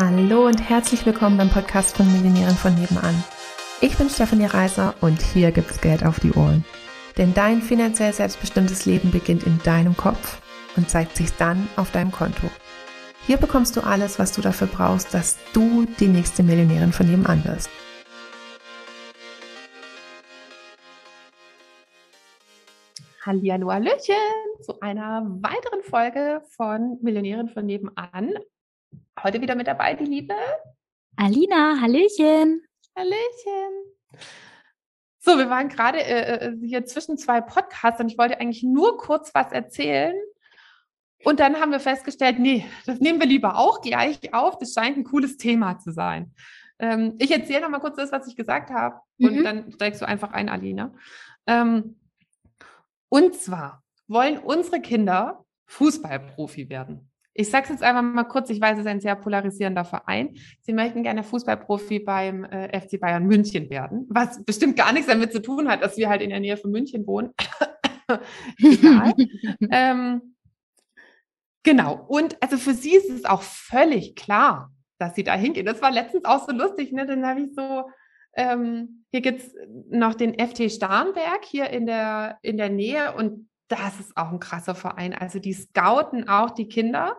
Hallo und herzlich willkommen beim Podcast von Millionären von nebenan. Ich bin Stefanie Reiser und hier gibt's Geld auf die Ohren. Denn dein finanziell selbstbestimmtes Leben beginnt in deinem Kopf und zeigt sich dann auf deinem Konto. Hier bekommst du alles, was du dafür brauchst, dass du die nächste Millionärin von nebenan wirst. Hallihallo, Hallöchen zu einer weiteren Folge von Millionären von nebenan. Heute wieder mit dabei die liebe Alina, Hallöchen. Hallöchen. So, wir waren gerade äh, äh, hier zwischen zwei Podcasts und ich wollte eigentlich nur kurz was erzählen. Und dann haben wir festgestellt, nee, das nehmen wir lieber auch gleich auf. Das scheint ein cooles Thema zu sein. Ähm, ich erzähle noch mal kurz das, was ich gesagt habe. Und mhm. dann steigst du einfach ein, Alina. Ähm, und zwar wollen unsere Kinder Fußballprofi werden. Ich sage es jetzt einfach mal kurz, ich weiß, es ist ein sehr polarisierender Verein. Sie möchten gerne Fußballprofi beim äh, FC Bayern München werden, was bestimmt gar nichts damit zu tun hat, dass wir halt in der Nähe von München wohnen. Egal. ähm, genau. Und also für sie ist es auch völlig klar, dass sie da hingehen. Das war letztens auch so lustig, ne? Dann habe ich so, ähm, hier gibt's noch den FT Starnberg hier in der, in der Nähe und das ist auch ein krasser Verein. Also die scouten auch die Kinder.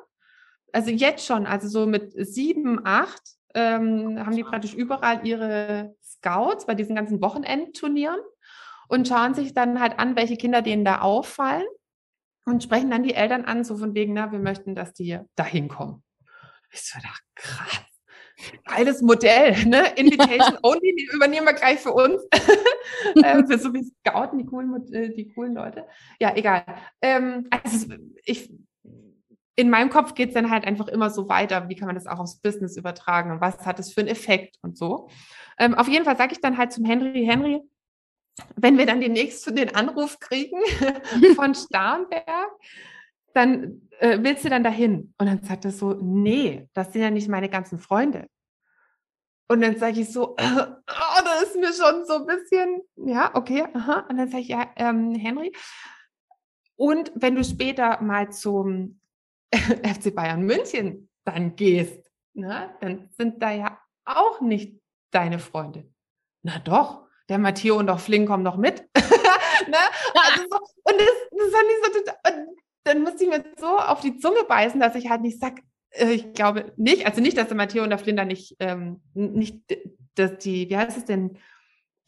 Also jetzt schon, also so mit sieben, acht ähm, haben die praktisch überall ihre Scouts bei diesen ganzen Wochenendturnieren und schauen sich dann halt an, welche Kinder denen da auffallen und sprechen dann die Eltern an, so von wegen, na, wir möchten, dass die da hinkommen. Ich so, ach, krass geiles Modell, ne? Invitation ja. only, die übernehmen wir gleich für uns. ähm, für so wie Scouten, die coolen, äh, die coolen Leute. Ja, egal. Ähm, also ich, in meinem Kopf geht es dann halt einfach immer so weiter, wie kann man das auch aufs Business übertragen und was hat das für einen Effekt und so. Ähm, auf jeden Fall sage ich dann halt zum Henry, Henry, wenn wir dann demnächst den Anruf kriegen von Starnberg, dann äh, willst du dann dahin? Und dann sagt er so, nee, das sind ja nicht meine ganzen Freunde. Und dann sage ich so, oh, das ist mir schon so ein bisschen, ja, okay, aha. Und dann sage ich, ja, ähm, Henry, und wenn du später mal zum FC Bayern München dann gehst, ne, dann sind da ja auch nicht deine Freunde. Na doch, der Matteo und auch Fling kommen noch mit. ne? also so, und das, das fand ich so total, dann musste ich mir so auf die Zunge beißen, dass ich halt nicht sag, äh, ich glaube nicht, also nicht, dass der Matteo und der Flinder nicht, ähm, nicht, dass die, wie heißt es denn,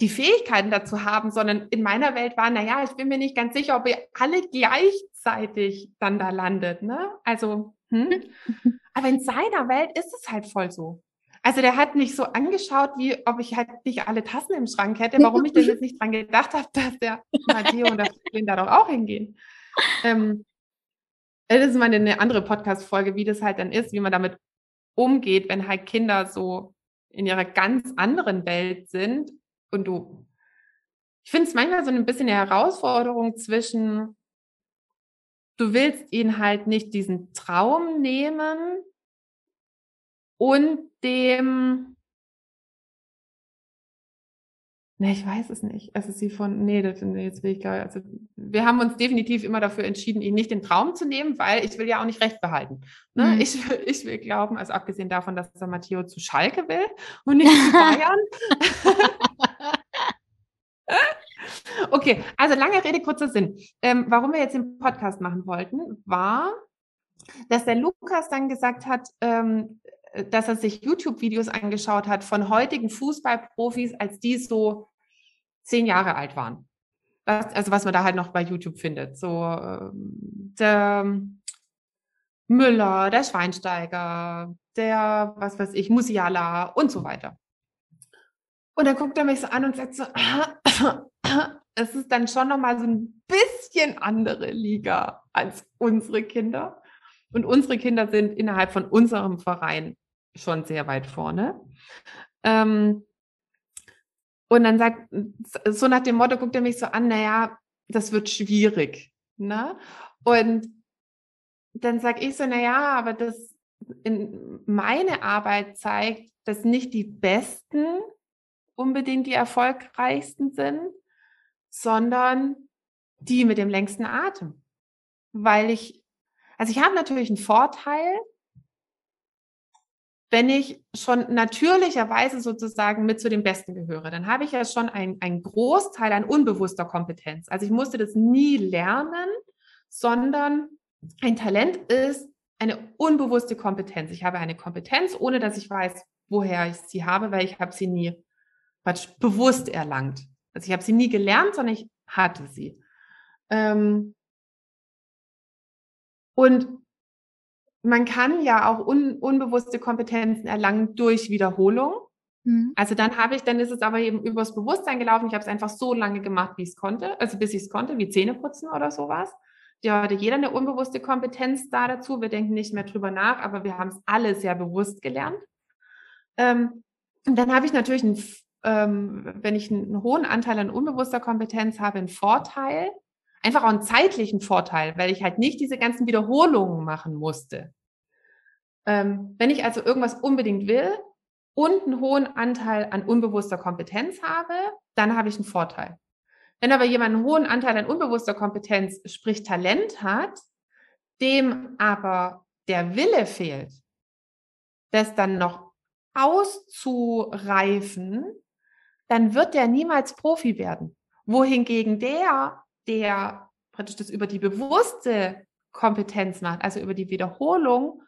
die Fähigkeiten dazu haben, sondern in meiner Welt war, naja, ich bin mir nicht ganz sicher, ob ihr alle gleichzeitig dann da landet, ne? Also, hm? aber in seiner Welt ist es halt voll so. Also der hat mich so angeschaut, wie ob ich halt nicht alle Tassen im Schrank hätte, warum ich denn jetzt nicht dran gedacht habe, dass der Matteo und der Flinder doch auch hingehen. Ähm, äh, das ist mal eine andere Podcast-Folge, wie das halt dann ist, wie man damit umgeht, wenn halt Kinder so in ihrer ganz anderen Welt sind und du, ich finde es manchmal so ein bisschen eine Herausforderung zwischen, du willst ihnen halt nicht diesen Traum nehmen und dem, Nee, ich weiß es nicht. Also sie von, nee, das, nee, jetzt will ich gar also wir haben uns definitiv immer dafür entschieden, ihn nicht den Traum zu nehmen, weil ich will ja auch nicht recht behalten. Ne? Mhm. Ich, ich will glauben, also abgesehen davon, dass der Matteo zu Schalke will und nicht zu Bayern. okay, also lange Rede, kurzer Sinn. Ähm, warum wir jetzt den Podcast machen wollten, war, dass der Lukas dann gesagt hat, ähm, dass er sich YouTube-Videos angeschaut hat von heutigen Fußballprofis, als die so zehn Jahre alt waren. Das, also was man da halt noch bei YouTube findet. So ähm, der Müller, der Schweinsteiger, der, was weiß ich, Musiala und so weiter. Und dann guckt er mich so an und sagt so, es ist dann schon nochmal so ein bisschen andere Liga als unsere Kinder. Und unsere Kinder sind innerhalb von unserem Verein schon sehr weit vorne. Ähm, und dann sagt, so nach dem Motto, guckt er mich so an, naja, das wird schwierig. Ne? Und dann sage ich so, naja, aber das in meine Arbeit zeigt, dass nicht die Besten unbedingt die erfolgreichsten sind, sondern die mit dem längsten Atem. Weil ich, also ich habe natürlich einen Vorteil, wenn ich schon natürlicherweise sozusagen mit zu den Besten gehöre, dann habe ich ja schon einen Großteil an unbewusster Kompetenz. Also ich musste das nie lernen, sondern ein Talent ist eine unbewusste Kompetenz. Ich habe eine Kompetenz, ohne dass ich weiß, woher ich sie habe, weil ich habe sie nie bewusst erlangt. Also ich habe sie nie gelernt, sondern ich hatte sie. Ähm und man kann ja auch un unbewusste Kompetenzen erlangen durch Wiederholung. Mhm. Also dann habe ich, dann ist es aber eben übers Bewusstsein gelaufen. Ich habe es einfach so lange gemacht, wie ich es konnte, also bis ich es konnte, wie Zähneputzen oder sowas. Ja, hatte jeder eine unbewusste Kompetenz da dazu. Wir denken nicht mehr drüber nach, aber wir haben es alle sehr bewusst gelernt. Ähm, und dann habe ich natürlich, einen, ähm, wenn ich einen hohen Anteil an unbewusster Kompetenz habe, einen Vorteil, einfach auch einen zeitlichen Vorteil, weil ich halt nicht diese ganzen Wiederholungen machen musste. Ähm, wenn ich also irgendwas unbedingt will und einen hohen Anteil an unbewusster Kompetenz habe, dann habe ich einen Vorteil. Wenn aber jemand einen hohen Anteil an unbewusster Kompetenz, sprich Talent hat, dem aber der Wille fehlt, das dann noch auszureifen, dann wird der niemals Profi werden. Wohingegen der, der praktisch das über die bewusste Kompetenz macht, also über die Wiederholung,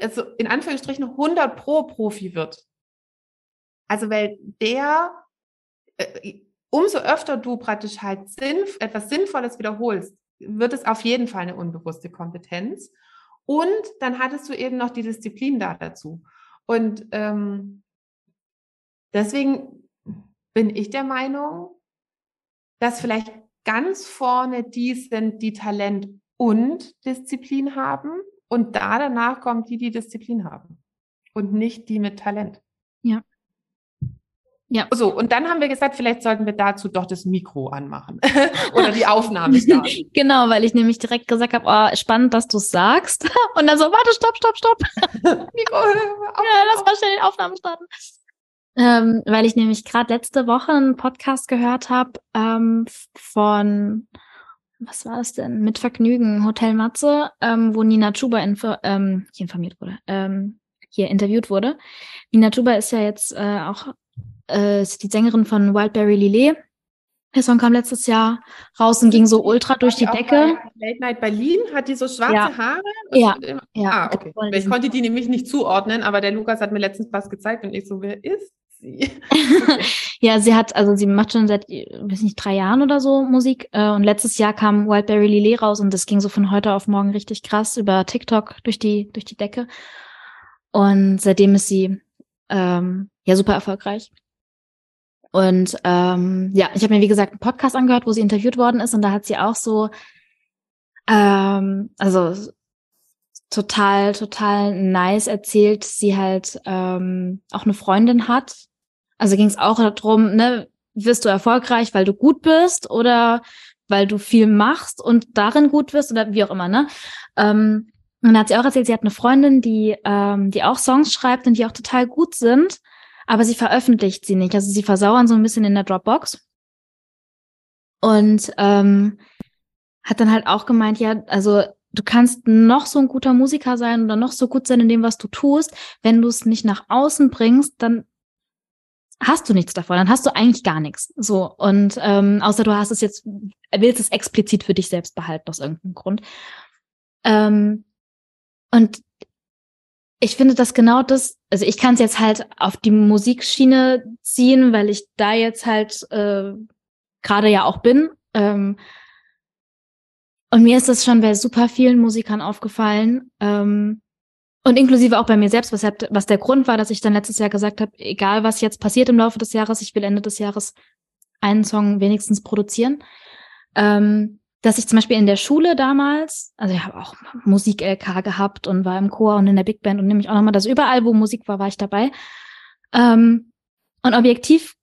also in Anführungsstrichen 100 pro Profi wird. Also weil der, äh, umso öfter du praktisch halt Sinn, etwas Sinnvolles wiederholst, wird es auf jeden Fall eine unbewusste Kompetenz. Und dann hattest du eben noch die Disziplin da dazu. Und ähm, deswegen bin ich der Meinung, dass vielleicht ganz vorne die sind, die Talent und Disziplin haben. Und da danach kommen die, die Disziplin haben. Und nicht die mit Talent. Ja. Ja. So, und dann haben wir gesagt, vielleicht sollten wir dazu doch das Mikro anmachen oder die Aufnahme starten. genau, weil ich nämlich direkt gesagt habe, oh, spannend, dass du es sagst. Und dann so, warte, stopp, stopp, stopp. Mikro, ja, lass mal schnell die Aufnahme starten. Ähm, weil ich nämlich gerade letzte Woche einen Podcast gehört habe ähm, von, was war es denn? Mit Vergnügen, Hotel Matze, ähm, wo Nina Chuba info, ähm, hier informiert wurde, ähm, hier interviewt wurde. Nina Chuba ist ja jetzt äh, auch äh, die Sängerin von Wildberry Lillet. Der Song kam letztes Jahr raus und ging so ultra durch die Decke. Late Night Berlin hat die so schwarze ja. Haare. Ja. ja. Ah, okay. Ich konnte die nämlich nicht zuordnen, aber der Lukas hat mir letztens was gezeigt und ich so, wer ist sie? ja, sie hat, also sie macht schon seit, weiß nicht, drei Jahren oder so Musik. Äh, und letztes Jahr kam Wildberry Lillet raus und das ging so von heute auf morgen richtig krass über TikTok durch die, durch die Decke. Und seitdem ist sie ähm, ja super erfolgreich. Und ähm, ja, ich habe mir, wie gesagt, einen Podcast angehört, wo sie interviewt worden ist und da hat sie auch so, ähm, also total, total nice erzählt, sie halt ähm, auch eine Freundin hat. Also ging es auch darum, ne, wirst du erfolgreich, weil du gut bist oder weil du viel machst und darin gut wirst oder wie auch immer, ne? Ähm, und dann hat sie auch erzählt, sie hat eine Freundin, die, ähm, die auch Songs schreibt und die auch total gut sind aber sie veröffentlicht sie nicht. Also sie versauern so ein bisschen in der Dropbox. Und ähm, hat dann halt auch gemeint, ja, also du kannst noch so ein guter Musiker sein oder noch so gut sein in dem, was du tust. Wenn du es nicht nach außen bringst, dann hast du nichts davon, dann hast du eigentlich gar nichts. So, und ähm, außer du hast es jetzt, willst es explizit für dich selbst behalten, aus irgendeinem Grund. Ähm, und ich finde dass genau das, also ich kann es jetzt halt auf die Musikschiene ziehen, weil ich da jetzt halt äh, gerade ja auch bin. Ähm, und mir ist das schon bei super vielen Musikern aufgefallen. Ähm, und inklusive auch bei mir selbst, was der Grund war, dass ich dann letztes Jahr gesagt habe, egal was jetzt passiert im Laufe des Jahres, ich will Ende des Jahres einen Song wenigstens produzieren. Ähm, dass ich zum Beispiel in der Schule damals, also ich habe auch Musik-LK gehabt und war im Chor und in der Big Band und nämlich auch nochmal das überall, wo Musik war, war ich dabei. Ähm, und objektiv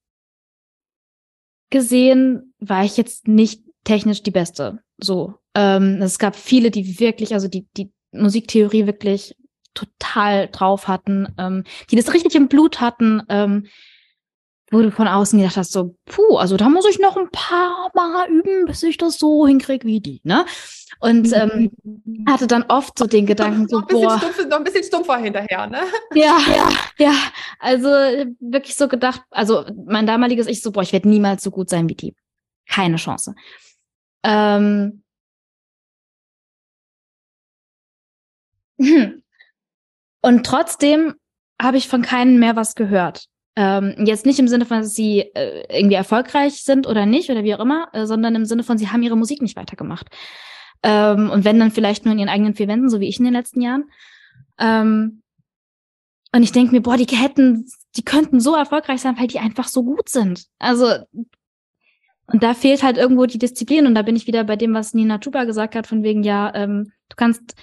gesehen war ich jetzt nicht technisch die Beste. So, ähm, es gab viele, die wirklich, also die die Musiktheorie wirklich total drauf hatten, ähm, die das richtig im Blut hatten, ähm, wo du von außen gedacht hast, so, puh, also da muss ich noch ein paar Mal üben, bis ich das so hinkriege wie die, ne? Und ähm, hatte dann oft so den Gedanken, so, noch, ein boah. Stumpf, noch ein bisschen stumpfer hinterher, ne? Ja, ja, ja. Also wirklich so gedacht, also mein damaliges Ich so, boah, ich werde niemals so gut sein wie die. Keine Chance. Ähm, und trotzdem habe ich von keinen mehr was gehört. Ähm, jetzt nicht im Sinne von, dass sie äh, irgendwie erfolgreich sind oder nicht oder wie auch immer, äh, sondern im Sinne von, sie haben ihre Musik nicht weitergemacht. Ähm, und wenn dann vielleicht nur in ihren eigenen vier Wänden, so wie ich in den letzten Jahren. Ähm, und ich denke mir, boah, die hätten, die könnten so erfolgreich sein, weil die einfach so gut sind. Also, und da fehlt halt irgendwo die Disziplin. Und da bin ich wieder bei dem, was Nina Chuba gesagt hat, von wegen, ja, ähm, du kannst,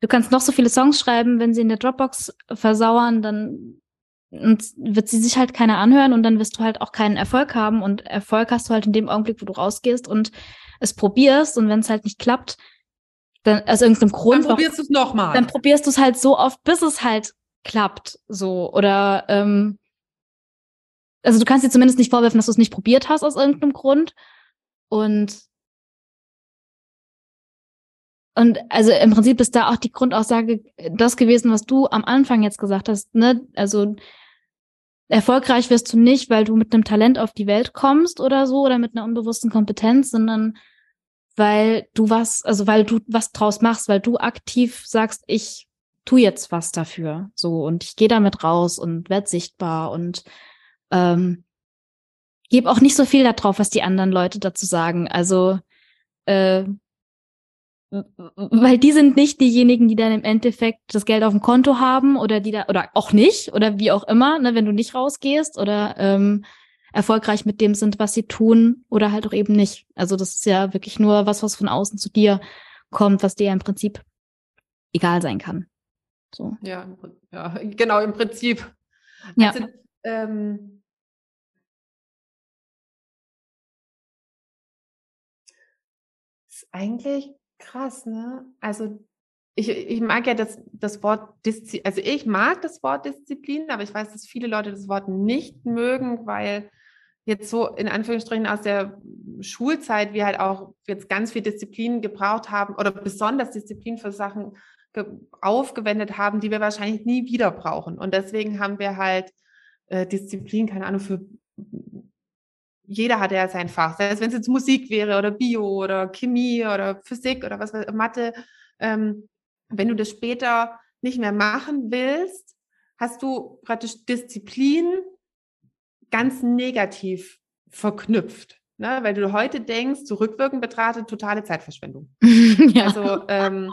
du kannst noch so viele Songs schreiben, wenn sie in der Dropbox versauern, dann und wird sie sich halt keiner anhören und dann wirst du halt auch keinen Erfolg haben. Und Erfolg hast du halt in dem Augenblick, wo du rausgehst und es probierst und wenn es halt nicht klappt, dann aus irgendeinem Grund. Dann probierst du es nochmal. Dann probierst du es halt so oft, bis es halt klappt. So. Oder ähm, also du kannst dir zumindest nicht vorwerfen, dass du es nicht probiert hast aus irgendeinem Grund. Und und also im Prinzip ist da auch die Grundaussage das gewesen, was du am Anfang jetzt gesagt hast, ne? Also erfolgreich wirst du nicht, weil du mit einem Talent auf die Welt kommst oder so oder mit einer unbewussten Kompetenz, sondern weil du was, also weil du was draus machst, weil du aktiv sagst, ich tu jetzt was dafür, so und ich gehe damit raus und werd sichtbar und ähm, gebe auch nicht so viel darauf, was die anderen Leute dazu sagen. Also äh, weil die sind nicht diejenigen, die dann im Endeffekt das Geld auf dem Konto haben oder die da oder auch nicht oder wie auch immer, ne, wenn du nicht rausgehst oder ähm, erfolgreich mit dem sind, was sie tun oder halt auch eben nicht. Also das ist ja wirklich nur was, was von außen zu dir kommt, was dir ja im Prinzip egal sein kann. So. Ja, ja genau, im Prinzip. Ja. Also, ähm, ist eigentlich krass, ne? Also ich, ich mag ja das, das Wort Disziplin, also ich mag das Wort Disziplin, aber ich weiß, dass viele Leute das Wort nicht mögen, weil jetzt so in Anführungsstrichen aus der Schulzeit wir halt auch jetzt ganz viel Disziplin gebraucht haben oder besonders Disziplin für Sachen aufgewendet haben, die wir wahrscheinlich nie wieder brauchen. Und deswegen haben wir halt äh, Disziplin, keine Ahnung, für jeder hat ja sein Fach, selbst wenn es jetzt Musik wäre oder Bio oder Chemie oder Physik oder was Mathe. Ähm, wenn du das später nicht mehr machen willst, hast du praktisch Disziplin ganz negativ verknüpft. Ne? Weil du heute denkst, zurückwirkend betrachtet, totale Zeitverschwendung. ja. Also ähm,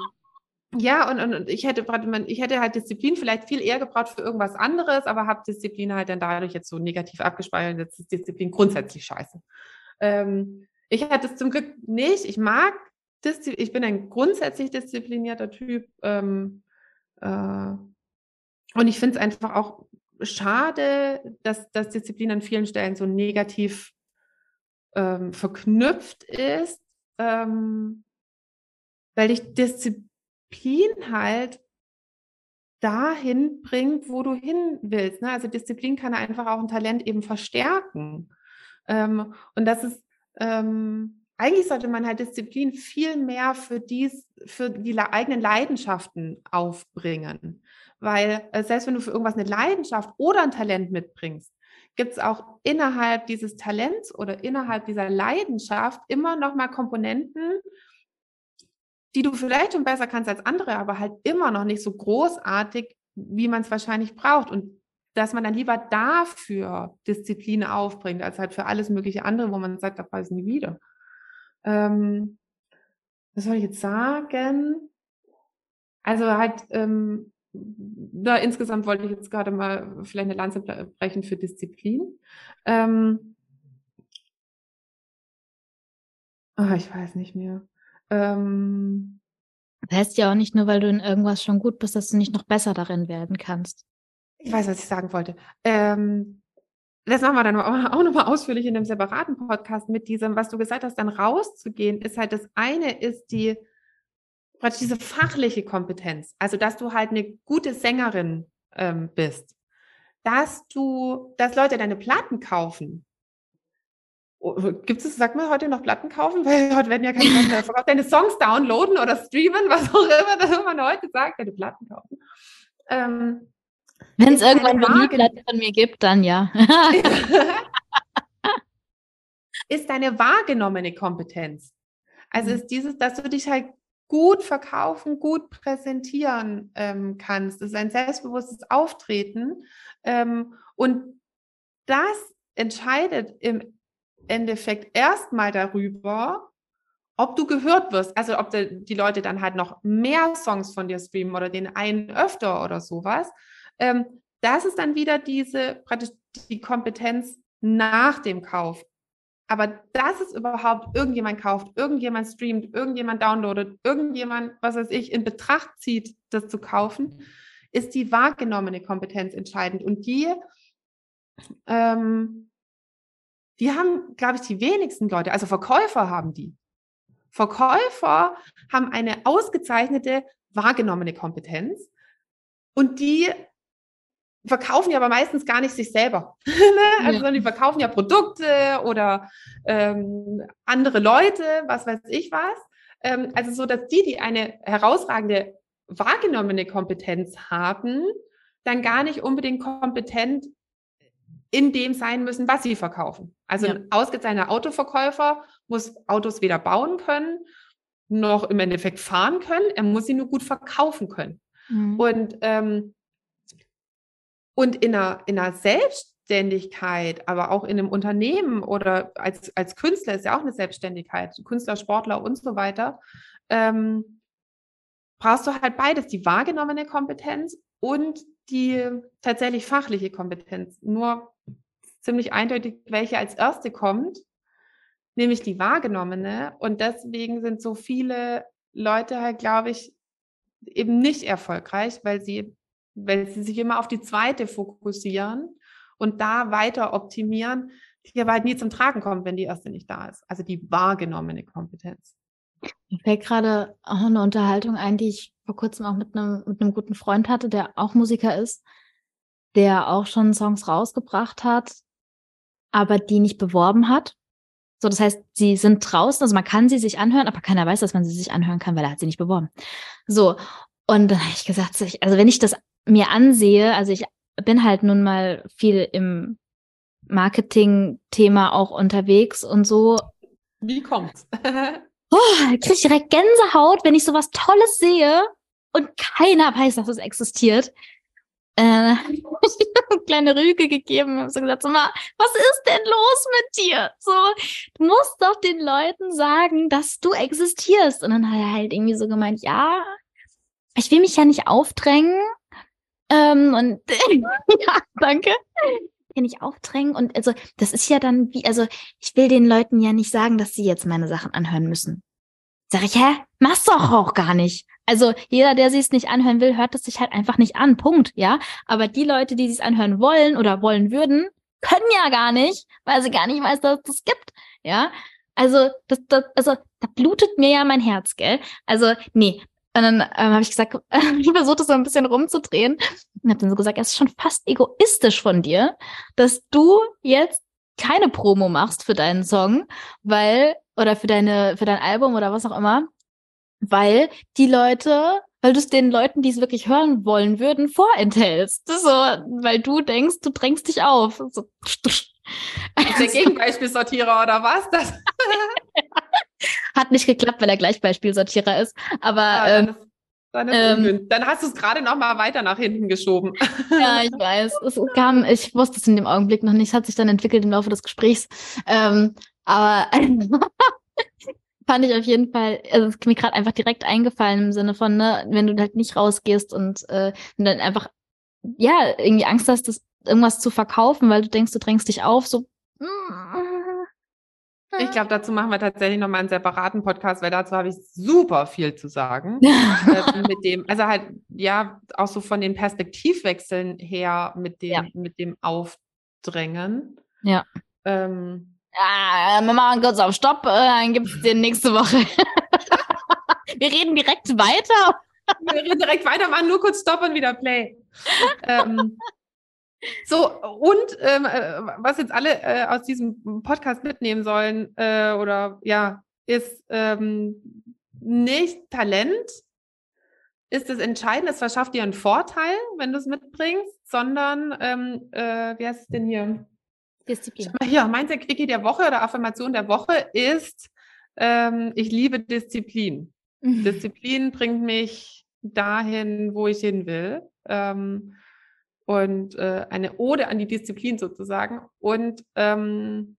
ja, und, und, und ich hätte ich hätte halt Disziplin vielleicht viel eher gebraucht für irgendwas anderes, aber habe Disziplin halt dann dadurch jetzt so negativ abgespeichert. Jetzt ist Disziplin grundsätzlich scheiße. Ähm, ich hatte es zum Glück nicht. Ich mag Disziplin, ich bin ein grundsätzlich disziplinierter Typ. Ähm, äh, und ich finde es einfach auch schade, dass, dass Disziplin an vielen Stellen so negativ ähm, verknüpft ist, ähm, weil ich Disziplin Disziplin halt dahin bringt, wo du hin willst. Ne? Also Disziplin kann einfach auch ein Talent eben verstärken. Ähm, und das ist, ähm, eigentlich sollte man halt Disziplin viel mehr für dies, für die eigenen Leidenschaften aufbringen. Weil äh, selbst wenn du für irgendwas eine Leidenschaft oder ein Talent mitbringst, gibt es auch innerhalb dieses Talents oder innerhalb dieser Leidenschaft immer noch mal Komponenten, die du vielleicht schon besser kannst als andere, aber halt immer noch nicht so großartig, wie man es wahrscheinlich braucht. Und dass man dann lieber dafür Disziplin aufbringt, als halt für alles mögliche andere, wo man sagt, da weiß nie wieder. Ähm, was soll ich jetzt sagen? Also halt, ähm, da insgesamt wollte ich jetzt gerade mal vielleicht eine Lanze brechen für Disziplin. Ähm, oh, ich weiß nicht mehr. Ähm, das heißt ja auch nicht nur, weil du in irgendwas schon gut bist, dass du nicht noch besser darin werden kannst. Ich weiß, was ich sagen wollte. Ähm, das machen wir dann auch nochmal ausführlich in einem separaten Podcast mit diesem, was du gesagt hast, dann rauszugehen, ist halt das eine ist die, praktisch diese fachliche Kompetenz. Also, dass du halt eine gute Sängerin ähm, bist. dass du, dass Leute deine Platten kaufen. Oh, Gibt es, sagt man heute noch Platten kaufen? Weil heute werden ja keine Platten mehr verkauft. Deine Songs downloaden oder streamen, was auch immer, das man heute sagt, deine Platten kaufen. Ähm, Wenn es irgendwann eine Platte von mir gibt, dann ja. ist deine wahrgenommene Kompetenz. Also mhm. ist dieses, dass du dich halt gut verkaufen, gut präsentieren ähm, kannst. Das ist ein selbstbewusstes Auftreten. Ähm, und das entscheidet im Endeffekt erstmal darüber, ob du gehört wirst. Also ob die, Leute dann halt noch mehr Songs von dir streamen oder den einen öfter oder sowas. Ähm, das ist dann wieder diese praktisch die Kompetenz nach dem Kauf. Aber dass es überhaupt irgendjemand kauft, irgendjemand streamt, irgendjemand downloadet, irgendjemand, was weiß ich, in Betracht zieht, das zu kaufen, ist die wahrgenommene Kompetenz entscheidend. Und die, ähm, die haben, glaube ich, die wenigsten Leute, also Verkäufer haben die. Verkäufer haben eine ausgezeichnete wahrgenommene Kompetenz und die verkaufen ja aber meistens gar nicht sich selber. Ne? also ja. die verkaufen ja Produkte oder ähm, andere Leute, was weiß ich was. Ähm, also so, dass die, die eine herausragende wahrgenommene Kompetenz haben, dann gar nicht unbedingt kompetent in dem sein müssen, was sie verkaufen. Also ja. ein ausgezeichneter Autoverkäufer muss Autos weder bauen können, noch im Endeffekt fahren können. Er muss sie nur gut verkaufen können. Mhm. Und ähm, und in einer, in einer Selbstständigkeit, aber auch in einem Unternehmen oder als, als Künstler ist ja auch eine Selbstständigkeit, Künstler, Sportler und so weiter, ähm, brauchst du halt beides, die wahrgenommene Kompetenz und die tatsächlich fachliche Kompetenz. Nur ziemlich eindeutig, welche als erste kommt, nämlich die wahrgenommene. Und deswegen sind so viele Leute halt, glaube ich, eben nicht erfolgreich, weil sie weil sie sich immer auf die zweite fokussieren und da weiter optimieren, die aber halt nie zum Tragen kommt, wenn die erste nicht da ist. Also die wahrgenommene Kompetenz. Mir fällt gerade auch eine Unterhaltung ein, die ich vor kurzem auch mit einem, mit einem guten Freund hatte, der auch Musiker ist, der auch schon Songs rausgebracht hat, aber die nicht beworben hat. So, das heißt, sie sind draußen, also man kann sie sich anhören, aber keiner weiß, dass man sie sich anhören kann, weil er hat sie nicht beworben. So, und dann habe ich gesagt, also wenn ich das mir ansehe, also ich bin halt nun mal viel im Marketing-Thema auch unterwegs und so. Wie kommt's? oh, ich krieg direkt Gänsehaut, wenn ich sowas Tolles sehe und keiner weiß, dass es existiert. Äh, kleine Rüge gegeben, habe so gesagt, so mal, was ist denn los mit dir? So, du musst doch den Leuten sagen, dass du existierst. Und dann hat er halt irgendwie so gemeint, ja, ich will mich ja nicht aufdrängen, ähm, und ja, danke. Kann ich aufdrängen. Und also, das ist ja dann wie, also ich will den Leuten ja nicht sagen, dass sie jetzt meine Sachen anhören müssen. Sag ich, hä? Mach's doch auch gar nicht. Also jeder, der sich es nicht anhören will, hört es sich halt einfach nicht an. Punkt, ja. Aber die Leute, die sich anhören wollen oder wollen würden, können ja gar nicht, weil sie gar nicht weiß, dass es das gibt, ja. Also das, das, also da blutet mir ja mein Herz, gell? Also nee, und dann ähm, habe ich gesagt, ich versuche das so ein bisschen rumzudrehen und habe dann so gesagt, es ist schon fast egoistisch von dir, dass du jetzt keine Promo machst für deinen Song, weil oder für deine für dein Album oder was auch immer, weil die Leute, weil du es den Leuten, die es wirklich hören wollen würden, vorenthältst. So, weil du denkst, du drängst dich auf. So. Also, der Gegenbeispielsortierer oder was? Das Hat nicht geklappt, weil er Gleichbeispielsortierer ist. Aber ja, ah, ähm, dann, ähm, dann hast du es gerade noch mal weiter nach hinten geschoben. Ja, ich weiß. Es kam, ich wusste es in dem Augenblick noch nicht. Es hat sich dann entwickelt im Laufe des Gesprächs. Ähm, aber fand ich auf jeden Fall, also es ist mir gerade einfach direkt eingefallen im Sinne von, ne, wenn du halt nicht rausgehst und, äh, und dann einfach, ja, irgendwie Angst hast, das irgendwas zu verkaufen, weil du denkst, du drängst dich auf, so, ich glaube, dazu machen wir tatsächlich nochmal einen separaten Podcast, weil dazu habe ich super viel zu sagen. äh, mit dem, also halt, ja, auch so von den Perspektivwechseln her mit dem, ja. mit dem Aufdrängen. Ja. Ähm, ja, wir machen kurz auf Stopp, äh, dann gibt es den nächste Woche. wir reden direkt weiter. wir reden direkt weiter, machen nur kurz Stopp und wieder Play. ähm, So, und ähm, äh, was jetzt alle äh, aus diesem Podcast mitnehmen sollen, äh, oder ja, ist ähm, nicht Talent ist das Entscheidende, es verschafft dir einen Vorteil, wenn du es mitbringst, sondern, ähm, äh, wie heißt es denn hier? Disziplin. Hier, Mindset Quickie der Woche oder Affirmation der Woche ist, ähm, ich liebe Disziplin. Mhm. Disziplin bringt mich dahin, wo ich hin will. Ähm, und äh, eine Ode an die Disziplin sozusagen und ähm,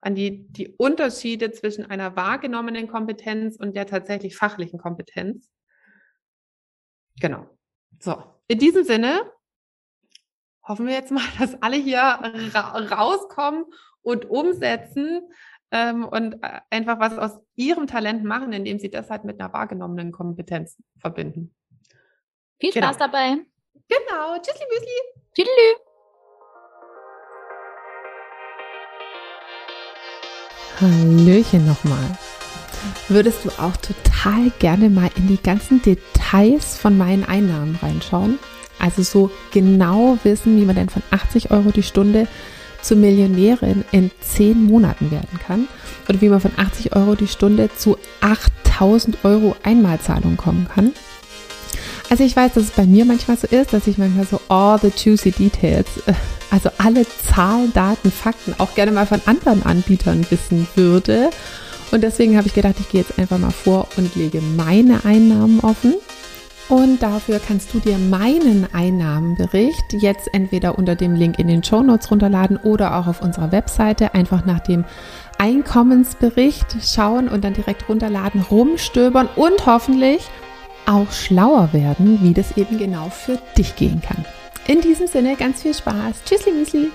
an die, die Unterschiede zwischen einer wahrgenommenen Kompetenz und der tatsächlich fachlichen Kompetenz. Genau. So, in diesem Sinne hoffen wir jetzt mal, dass alle hier ra rauskommen und umsetzen ähm, und äh, einfach was aus ihrem Talent machen, indem sie das halt mit einer wahrgenommenen Kompetenz verbinden. Viel Spaß genau. dabei. Genau. Tschüssli, Müsli. Tschüssi. Hallöchen nochmal. Würdest du auch total gerne mal in die ganzen Details von meinen Einnahmen reinschauen? Also so genau wissen, wie man denn von 80 Euro die Stunde zur Millionärin in 10 Monaten werden kann oder wie man von 80 Euro die Stunde zu 8000 Euro Einmalzahlung kommen kann. Also ich weiß, dass es bei mir manchmal so ist, dass ich manchmal so all the juicy details, äh, also alle Zahlen, Daten, Fakten auch gerne mal von anderen Anbietern wissen würde. Und deswegen habe ich gedacht, ich gehe jetzt einfach mal vor und lege meine Einnahmen offen und dafür kannst du dir meinen Einnahmenbericht jetzt entweder unter dem Link in den Show Notes runterladen oder auch auf unserer Webseite einfach nach dem Einkommensbericht schauen und dann direkt runterladen, rumstöbern und hoffentlich auch schlauer werden, wie das eben genau für dich gehen kann. In diesem Sinne ganz viel Spaß. Tschüssli, Müsli.